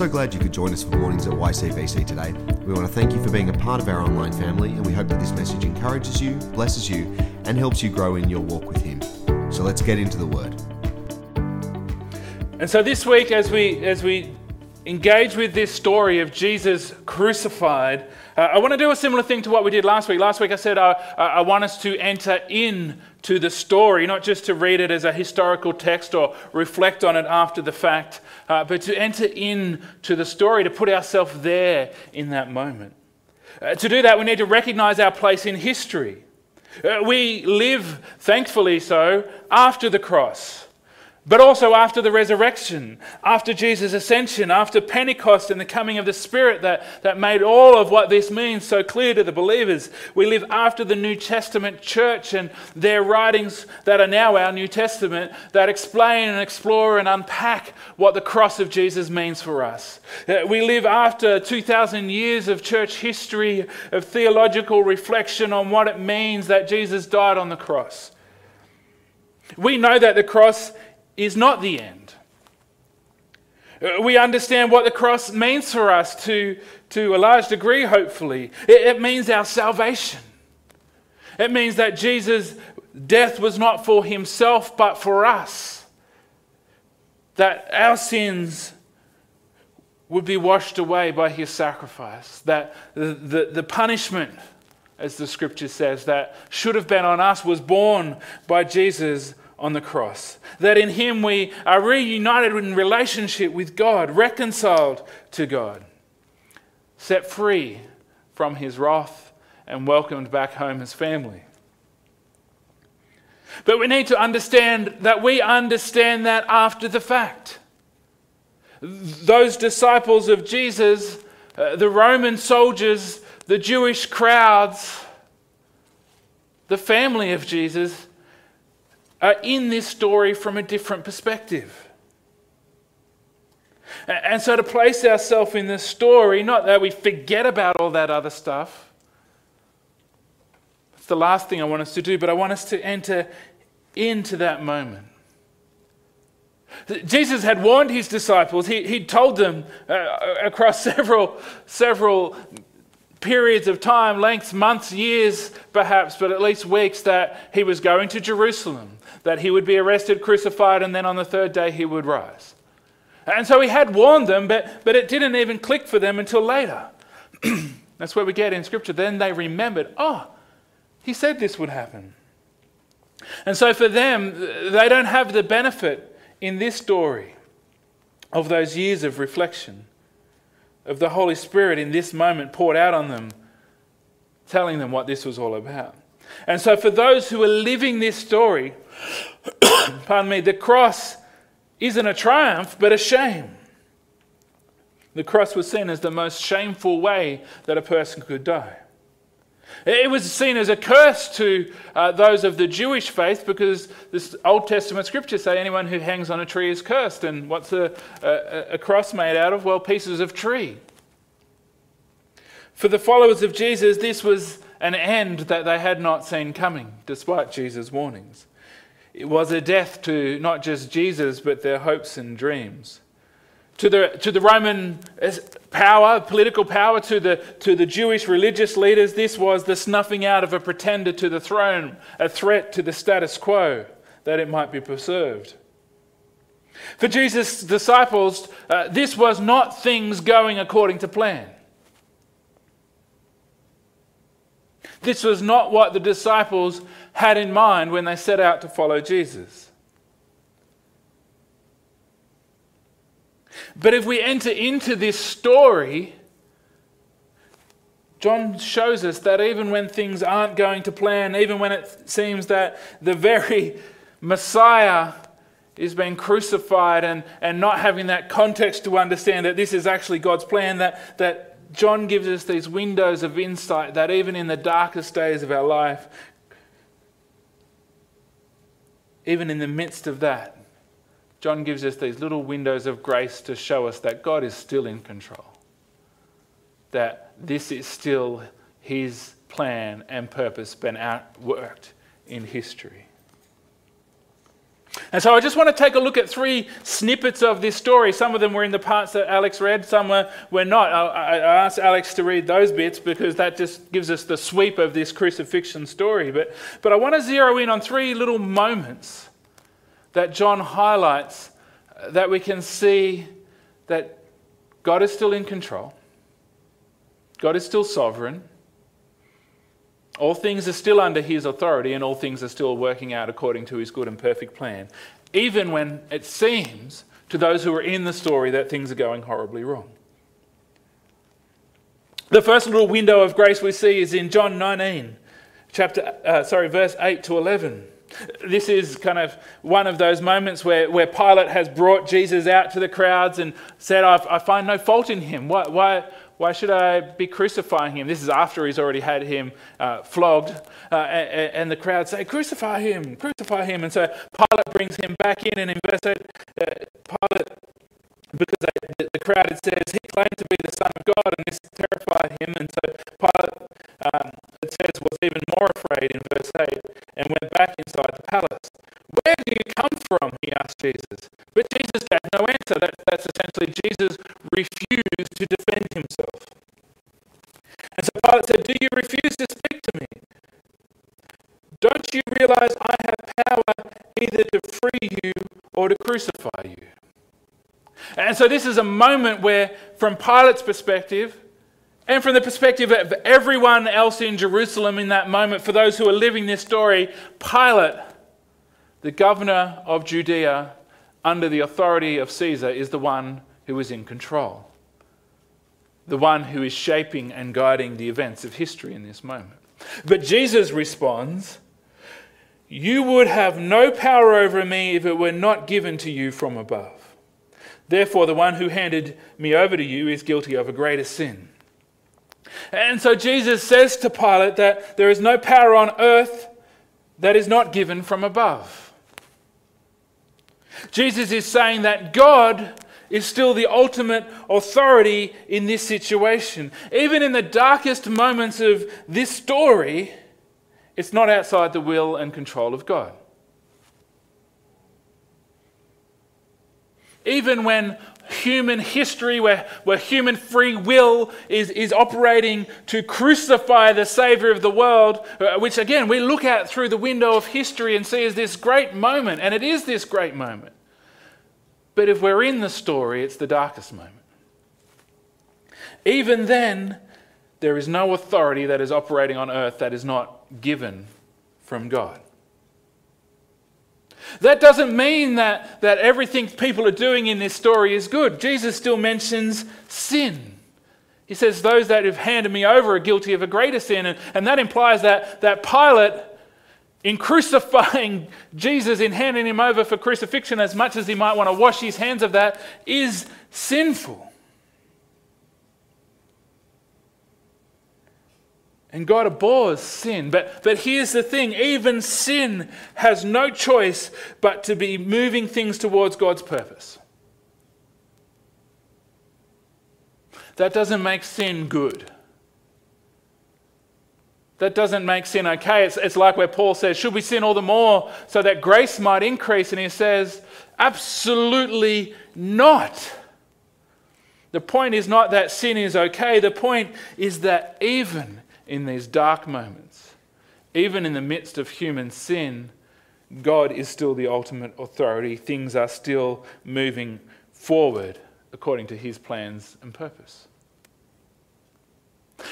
so glad you could join us for Mornings at YCBC today. We want to thank you for being a part of our online family, and we hope that this message encourages you, blesses you, and helps you grow in your walk with Him. So let's get into the Word. And so this week, as we as we engage with this story of Jesus crucified, uh, I want to do a similar thing to what we did last week. Last week, I said uh, I want us to enter in to the story, not just to read it as a historical text or reflect on it after the fact, uh, but to enter in to the story, to put ourselves there in that moment. Uh, to do that, we need to recognize our place in history. Uh, we live, thankfully so, after the cross but also after the resurrection, after Jesus' ascension, after Pentecost and the coming of the Spirit that, that made all of what this means so clear to the believers. We live after the New Testament church and their writings that are now our New Testament that explain and explore and unpack what the cross of Jesus means for us. Uh, we live after 2,000 years of church history, of theological reflection on what it means that Jesus died on the cross. We know that the cross is not the end. We understand what the cross means for us to, to a large degree, hopefully. It, it means our salvation. It means that Jesus' death was not for himself, but for us. That our sins would be washed away by his sacrifice. That the, the, the punishment, as the scripture says, that should have been on us was borne by Jesus on the cross. That in Him we are reunited in relationship with God, reconciled to God, set free from His wrath, and welcomed back home as family. But we need to understand that we understand that after the fact. Those disciples of Jesus, uh, the Roman soldiers, the Jewish crowds, the family of Jesus, are in this story from a different perspective. And so to place ourselves in this story, not that we forget about all that other stuff, it's the last thing I want us to do, but I want us to enter into that moment. Jesus had warned his disciples, he, he'd told them uh, across several, several periods of time, lengths, months, years perhaps, but at least weeks, that he was going to Jerusalem that he would be arrested, crucified, and then on the third day he would rise. And so he had warned them, but, but it didn't even click for them until later. That's where we get in Scripture. Then they remembered, oh, he said this would happen. And so for them, they don't have the benefit in this story of those years of reflection, of the Holy Spirit in this moment poured out on them, telling them what this was all about. And so for those who are living this story, pardon me, the cross isn't a triumph, but a shame. The cross was seen as the most shameful way that a person could die. It was seen as a curse to uh, those of the Jewish faith because this Old Testament scriptures say anyone who hangs on a tree is cursed. And what's a, a, a cross made out of? Well, pieces of tree. For the followers of Jesus, this was an end that they had not seen coming, despite Jesus' warnings. It was a death to not just Jesus, but their hopes and dreams. To the, to the Roman power, political power, to the, to the Jewish religious leaders, this was the snuffing out of a pretender to the throne, a threat to the status quo that it might be preserved. For Jesus' disciples, uh, this was not things going according to plan. This was not what the disciples had in mind when they set out to follow Jesus. But if we enter into this story, John shows us that even when things aren't going to plan, even when it seems that the very Messiah is being crucified and, and not having that context to understand that this is actually God's plan, that, that John gives us these windows of insight that even in the darkest days of our life, even in the midst of that, John gives us these little windows of grace to show us that God is still in control. That this is still his plan and purpose been outworked in history. And so I just want to take a look at three snippets of this story. Some of them were in the parts that Alex read, some were, were not. I, I asked Alex to read those bits because that just gives us the sweep of this crucifixion story. But, but I want to zero in on three little moments that John highlights uh, that we can see that God is still in control, God is still sovereign. All things are still under his authority, and all things are still working out according to his good and perfect plan, even when it seems to those who are in the story that things are going horribly wrong. The first little window of grace we see is in John 19, chapter, uh, sorry, verse 8 to 11. This is kind of one of those moments where, where Pilate has brought Jesus out to the crowds and said, I, find no fault in him. Why, why, why should I be crucifying him? This is after he's already had him uh, flogged. Uh, and, and, the crowd say, Crucify him, crucify him. And so Pilate brings him back in, and in verse 8, uh, Pilate, because they, the, crowd, it says, free you or to crucify you? And so this is a moment where, from Pilate's perspective, and from the perspective of everyone else in Jerusalem in that moment, for those who are living this story, Pilate, the governor of Judea, under the authority of Caesar, is the one who is in control, the one who is shaping and guiding the events of history in this moment. But Jesus responds, You would have no power over me if it were not given to you from above. Therefore, the one who handed me over to you is guilty of a greater sin. And so Jesus says to Pilate that there is no power on earth that is not given from above. Jesus is saying that God is still the ultimate authority in this situation. Even in the darkest moments of this story, it's not outside the will and control of God. Even when human history, where, where human free will is, is operating to crucify the Savior of the world, uh, which again we look at through the window of history and see as this great moment, and it is this great moment. But if we're in the story, it's the darkest moment. Even then, there is no authority that is operating on earth that is not given from God. That doesn't mean that, that everything people are doing in this story is good. Jesus still mentions sin. He says, Those that have handed me over are guilty of a greater sin. And, and that implies that, that Pilate, in crucifying Jesus, in handing him over for crucifixion, as much as he might want to wash his hands of that, is sinful. And God abhors sin. But, but here's the thing even sin has no choice but to be moving things towards God's purpose. That doesn't make sin good. That doesn't make sin okay. It's, it's like where Paul says, Should we sin all the more so that grace might increase? And he says, Absolutely not. The point is not that sin is okay. The point is that even in these dark moments, even in the midst of human sin, God is still the ultimate authority. Things are still moving forward according to his plans and purpose.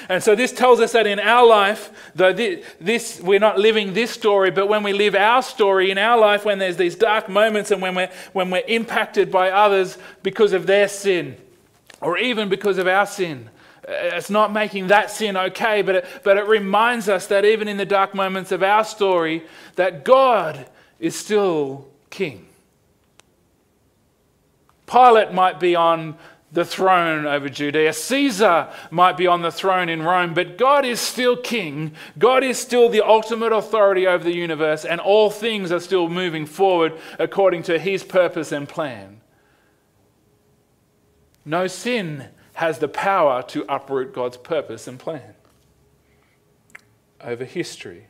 And so this tells us that in our life, though this, we're not living this story, but when we live our story in our life, when there's these dark moments and when we're, when we're impacted by others because of their sin, or even because of our sin, it's not making that sin okay, but it, but it reminds us that even in the dark moments of our story, that God is still king. Pilate might be on the throne over Judea. Caesar might be on the throne in Rome, but God is still king. God is still the ultimate authority over the universe, and all things are still moving forward according to his purpose and plan. No sin has the power to uproot God's purpose and plan over history.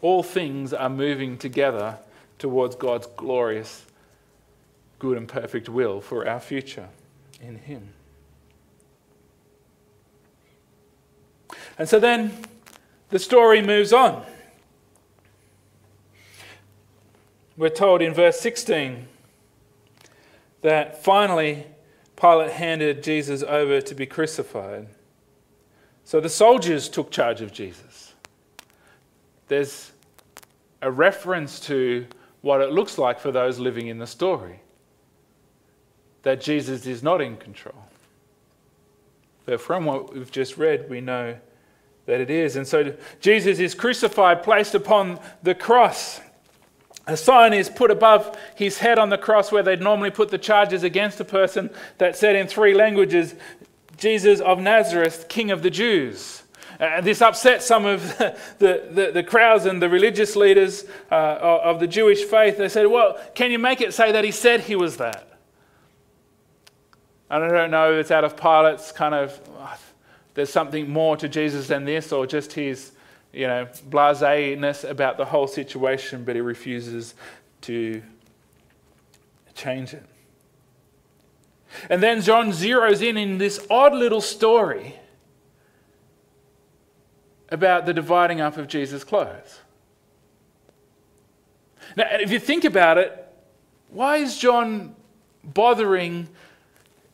All things are moving together towards God's glorious, good, and perfect will for our future in Him. And so then the story moves on. We're told in verse 16 that finally Pilate handed Jesus over to be crucified. So the soldiers took charge of Jesus. There's a reference to what it looks like for those living in the story that Jesus is not in control. But from what we've just read, we know that it is. And so Jesus is crucified, placed upon the cross. A sign is put above his head on the cross where they'd normally put the charges against a person that said in three languages, Jesus of Nazareth, King of the Jews. Uh, this upset some of the, the, the, crowds and the religious leaders uh, of the Jewish faith. They said, Well, can you make it say that he said he was that? And I don't know, if it's out of Pilate's kind of, oh, there's something more to Jesus than this, or just his you know, blaseness about the whole situation, but he refuses to change it. And then John zeroes in in this odd little story about the dividing up of Jesus' clothes. Now, if you think about it, why is John bothering?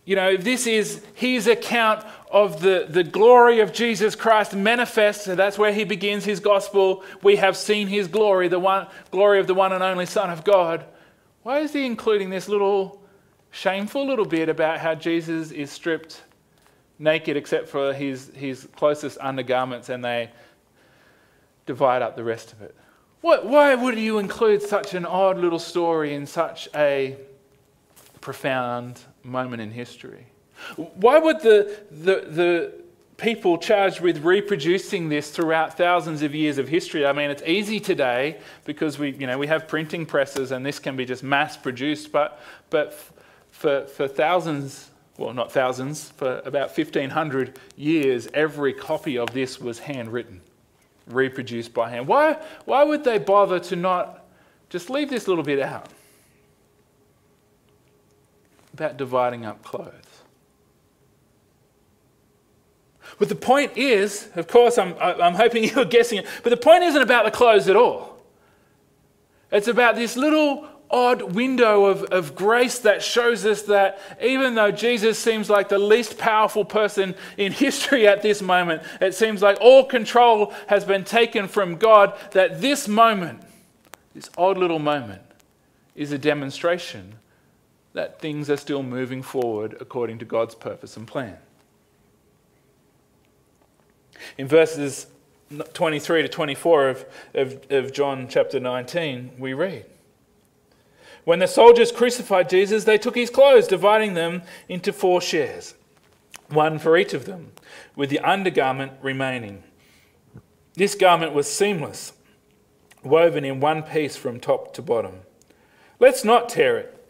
You know, this is his account of the, the glory of Jesus Christ manifest, and that's where he begins his gospel. We have seen his glory, the one glory of the one and only Son of God. Why is he including this little shameful little bit about how Jesus is stripped naked except for his, his closest undergarments and they divide up the rest of it? What, why would you include such an odd little story in such a profound moment in history? Why would the, the, the people charged with reproducing this throughout thousands of years of history. I mean, it's easy today because we, you know, we have printing presses and this can be just mass produced, but, but for, for thousands, well, not thousands, for about 1500 years, every copy of this was handwritten, reproduced by hand. Why, why would they bother to not just leave this little bit out about dividing up clothes? But the point is, of course, I'm, I'm hoping you're guessing it, but the point isn't about the clothes at all. It's about this little odd window of, of grace that shows us that even though Jesus seems like the least powerful person in history at this moment, it seems like all control has been taken from God, that this moment, this odd little moment, is a demonstration that things are still moving forward according to God's purpose and plan. In verses 23 to 24 of, of, of John chapter 19, we read When the soldiers crucified Jesus, they took his clothes, dividing them into four shares, one for each of them, with the undergarment remaining. This garment was seamless, woven in one piece from top to bottom. Let's not tear it,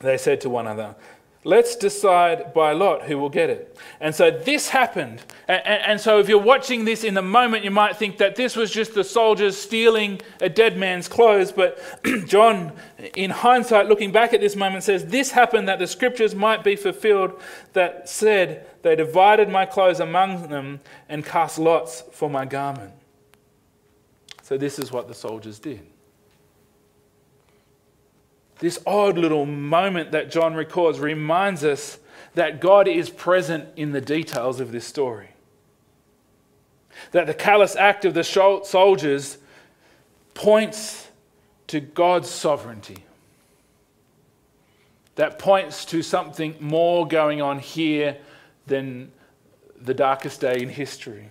they said to one another. Let's decide by lot who will get it. And so this happened. And, so if you're watching this in the moment, you might think that this was just the soldiers stealing a dead man's clothes. But John, in hindsight, looking back at this moment, says, This happened that the scriptures might be fulfilled that said, They divided my clothes among them and cast lots for my garment. So this is what the soldiers did this odd little moment that John records reminds us that God is present in the details of this story. That the callous act of the soldiers points to God's sovereignty. That points to something more going on here than the darkest day in history.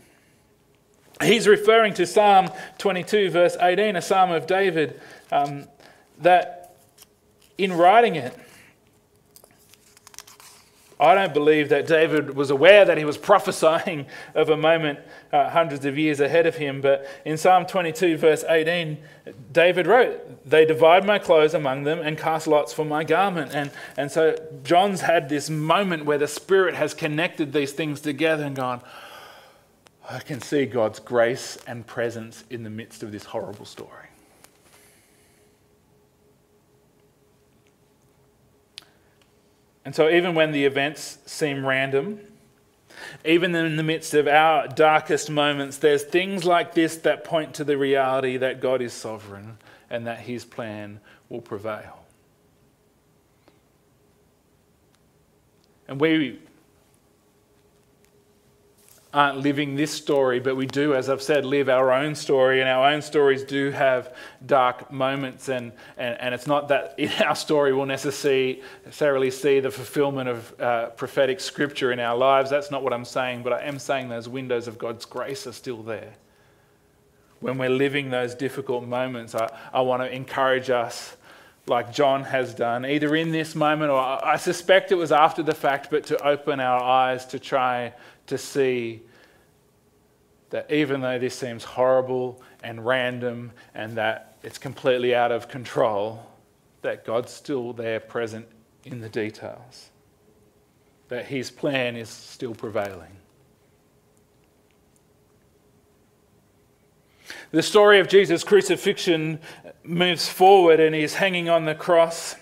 He's referring to Psalm 22, verse 18, a psalm of David, um, that in writing it, I don't believe that David was aware that he was prophesying of a moment uh, hundreds of years ahead of him. But in Psalm 22, verse 18, David wrote, They divide my clothes among them and cast lots for my garment. And, and so John's had this moment where the Spirit has connected these things together and gone, I can see God's grace and presence in the midst of this horrible story. And so, even when the events seem random, even in the midst of our darkest moments, there's things like this that point to the reality that God is sovereign and that his plan will prevail. And we aren't living this story, but we do, as I've said, live our own story, and our own stories do have dark moments. And, and, and it's not that in our story we'll necessarily see the fulfillment of uh, prophetic scripture in our lives. That's not what I'm saying, but I am saying those windows of God's grace are still there. When we're living those difficult moments, I, I want to encourage us like John has done, either in this moment or I suspect it was after the fact, but to open our eyes to try to see that even though this seems horrible and random and that it's completely out of control, that God's still there present in the details, that his plan is still prevailing. The story of Jesus' crucifixion moves forward and he's hanging on the cross.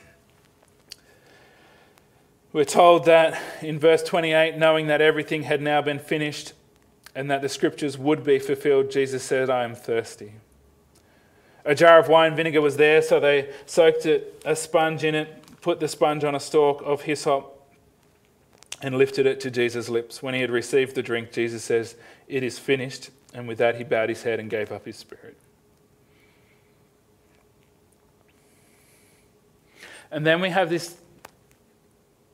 We're told that in verse 28, knowing that everything had now been finished and that the scriptures would be fulfilled, Jesus said, I am thirsty. A jar of wine vinegar was there, so they soaked it, a sponge in it, put the sponge on a stalk of hyssop, and lifted it to Jesus' lips. When he had received the drink, Jesus says, It is finished. And with that, he bowed his head and gave up his spirit. And then we have this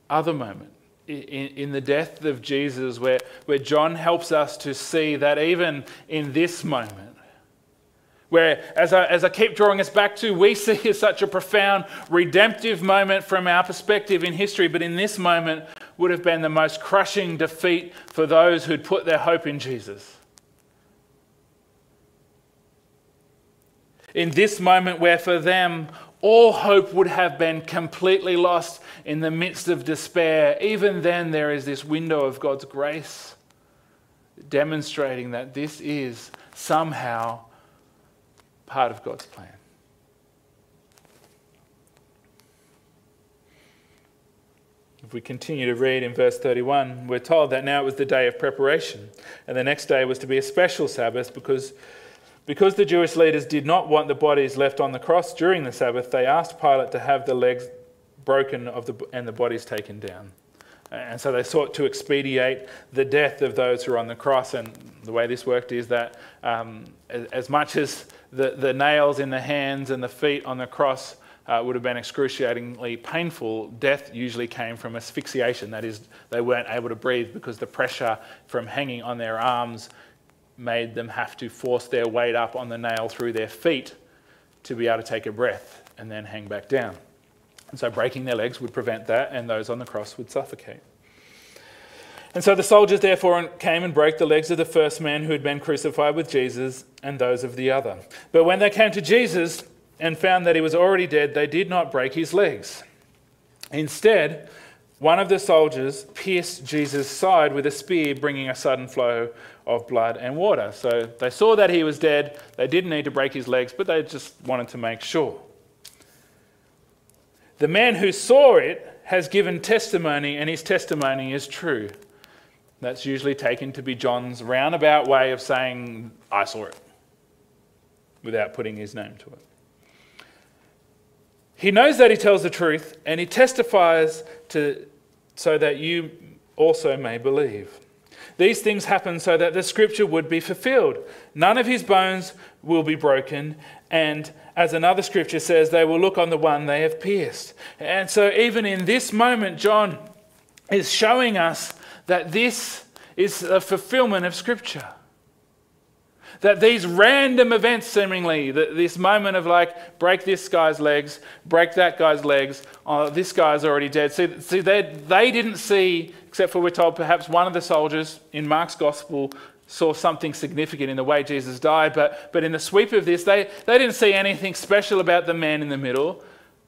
other moment in, in the death of Jesus where, where John helps us to see that even in this moment, where, as I, as I keep drawing us back to, we see such a profound redemptive moment from our perspective in history, but in this moment would have been the most crushing defeat for those who'd put their hope in Jesus. In this moment, where for them all hope would have been completely lost in the midst of despair. Even then, there is this window of God's grace demonstrating that this is somehow part of God's plan. If we continue to read in verse 31, we're told that now it was the day of preparation, and the next day was to be a special Sabbath because because the Jewish leaders did not want the bodies left on the cross during the Sabbath, they asked Pilate to have the legs broken of the, and the bodies taken down. And so they sought to expedite the death of those who were on the cross. And the way this worked is that um, as much as the, the nails in the hands and the feet on the cross uh, would have been excruciatingly painful, death usually came from asphyxiation. That is, they weren't able to breathe because the pressure from hanging on their arms made them have to force their weight up on the nail through their feet to be able to take a breath and then hang back down. And so breaking their legs would prevent that, and those on the cross would suffocate. And so the soldiers therefore came and broke the legs of the first man who had been crucified with Jesus and those of the other. But when they came to Jesus and found that he was already dead, they did not break his legs. Instead, one of the soldiers pierced Jesus' side with a spear, bringing a sudden flow of blood and water. So they saw that he was dead. They didn't need to break his legs, but they just wanted to make sure. The man who saw it has given testimony, and his testimony is true. That's usually taken to be John's roundabout way of saying, I saw it, without putting his name to it. He knows that he tells the truth, and he testifies to, so that you also may believe. These things happen so that the scripture would be fulfilled. None of his bones will be broken, and as another scripture says, they will look on the one they have pierced. And so, even in this moment, John is showing us that this is a fulfillment of scripture. That these random events, seemingly, this moment of like, break this guy's legs, break that guy's legs, oh, this guy's already dead. See, see they, they didn't see, except for we're told perhaps one of the soldiers in Mark's gospel saw something significant in the way Jesus died, but, but in the sweep of this, they, they didn't see anything special about the man in the middle.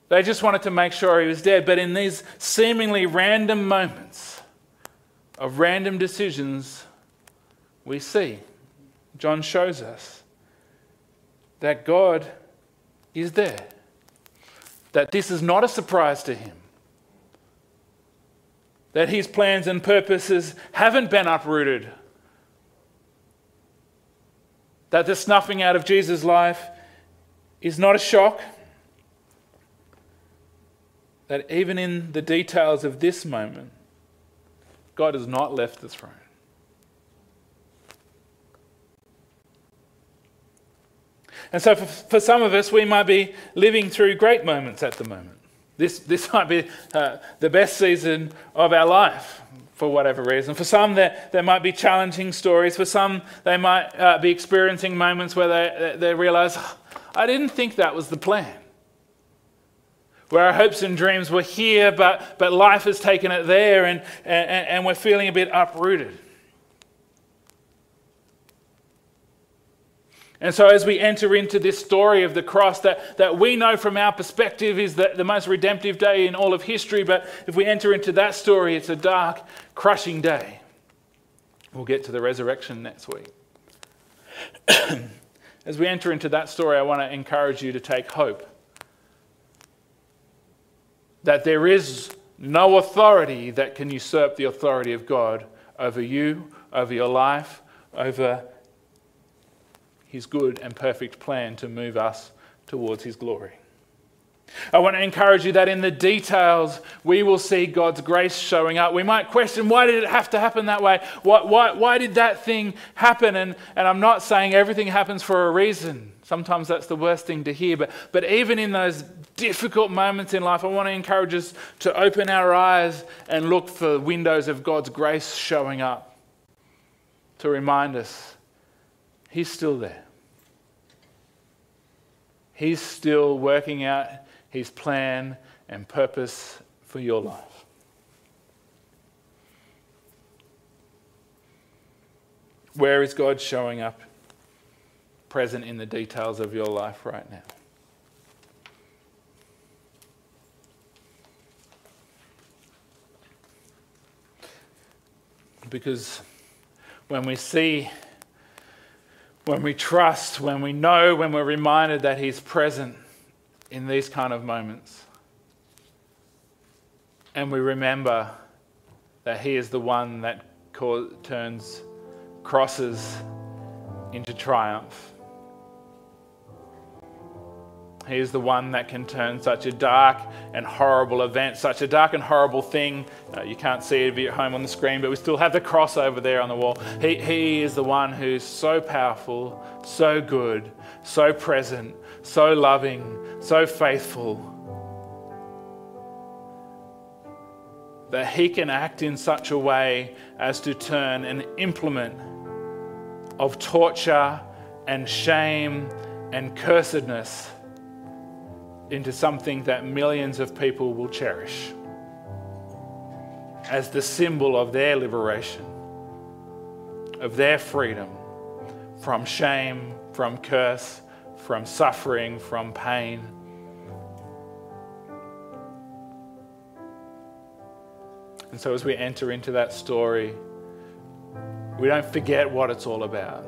They just wanted to make sure he was dead. But in these seemingly random moments of random decisions, we see John shows us that God is there, that this is not a surprise to him, that his plans and purposes haven't been uprooted. That the snuffing out of Jesus' life is not a shock. That even in the details of this moment, God has not left the throne. And so, for, for some of us, we might be living through great moments at the moment. This, this might be uh, the best season of our life for whatever reason. For some, there, there might be challenging stories. For some, they might uh, be experiencing moments where they, they realize, I didn't think that was the plan. Where our hopes and dreams were here, but, but life has taken it there, and, and, and we're feeling a bit uprooted. And so, as we enter into this story of the cross that, that we know from our perspective is the, the most redemptive day in all of history, but if we enter into that story, it's a dark, crushing day. We'll get to the resurrection next week. as we enter into that story, I want to encourage you to take hope that there is no authority that can usurp the authority of God over you, over your life, over his good and perfect plan to move us towards his glory. I want to encourage you that in the details, we will see God's grace showing up. We might question, why did it have to happen that way? Why, why, why did that thing happen? And, and I'm not saying everything happens for a reason. Sometimes that's the worst thing to hear. But, but even in those difficult moments in life, I want to encourage us to open our eyes and look for windows of God's grace showing up to remind us He's still there. He's still working out his plan and purpose for your life. Where is God showing up present in the details of your life right now? Because when we see when we trust, when we know, when we're reminded that He's present in these kind of moments. And we remember that He is the one that turns crosses into triumph. He is the one that can turn such a dark and horrible event, such a dark and horrible thing. Uh, you can't see it be at home on the screen, but we still have the cross over there on the wall. He, he is the one who's so powerful, so good, so present, so loving, so faithful. That he can act in such a way as to turn an implement of torture and shame and cursedness into something that millions of people will cherish as the symbol of their liberation, of their freedom from shame, from curse, from suffering, from pain. And so, as we enter into that story, we don't forget what it's all about.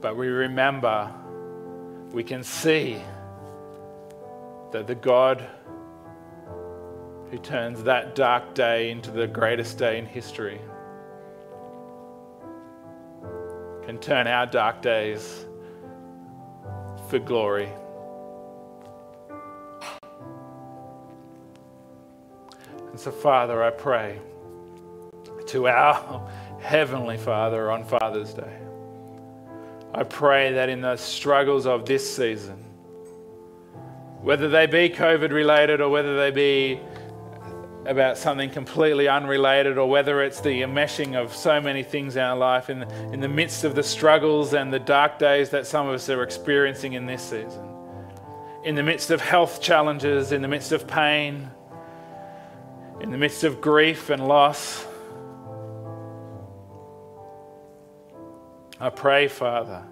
But we remember we can see that the God who turns that dark day into the greatest day in history can turn our dark days for glory. And so, Father, I pray to our Heavenly Father on Father's Day. I pray that in the struggles of this season, whether they be COVID related or whether they be about something completely unrelated or whether it's the enmeshing of so many things in our life in the, in the midst of the struggles and the dark days that some of us are experiencing in this season, in the midst of health challenges, in the midst of pain, in the midst of grief and loss. I pray, Father,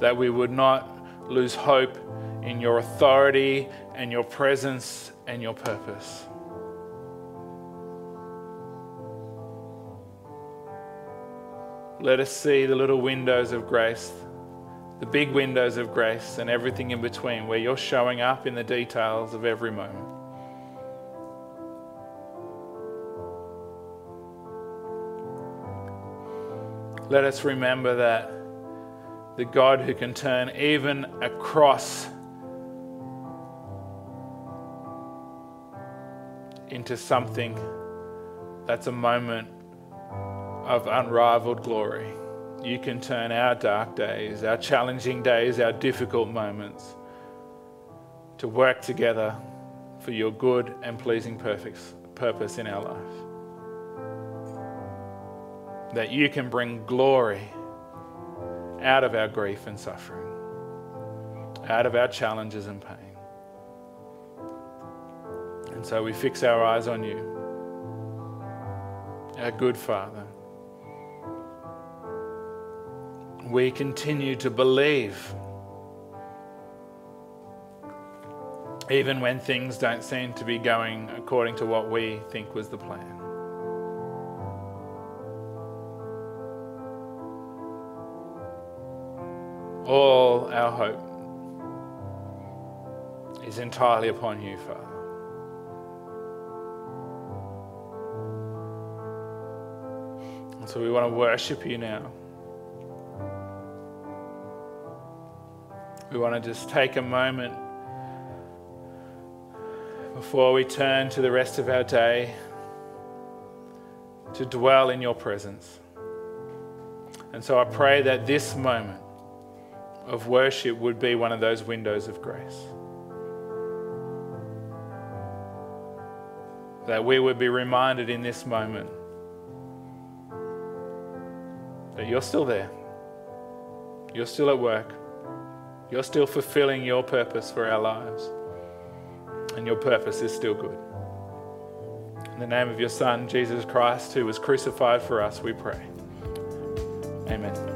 that we would not lose hope in your authority and your presence and your purpose. Let us see the little windows of grace, the big windows of grace, and everything in between where you're showing up in the details of every moment. Let us remember that the God who can turn even a cross into something that's a moment of unrivaled glory. You can turn our dark days, our challenging days, our difficult moments to work together for your good and pleasing purpose in our life. That you can bring glory out of our grief and suffering, out of our challenges and pain. And so we fix our eyes on you, our good Father. We continue to believe, even when things don't seem to be going according to what we think was the plan. All our hope is entirely upon you, Father. And so we want to worship you now. We want to just take a moment before we turn to the rest of our day to dwell in your presence. And so I pray that this moment of worship would be one of those windows of grace. That we would be reminded in this moment that you're still there. You're still at work. You're still fulfilling your purpose for our lives. And your purpose is still good. In the name of your Son, Jesus Christ, who was crucified for us, we pray. Amen.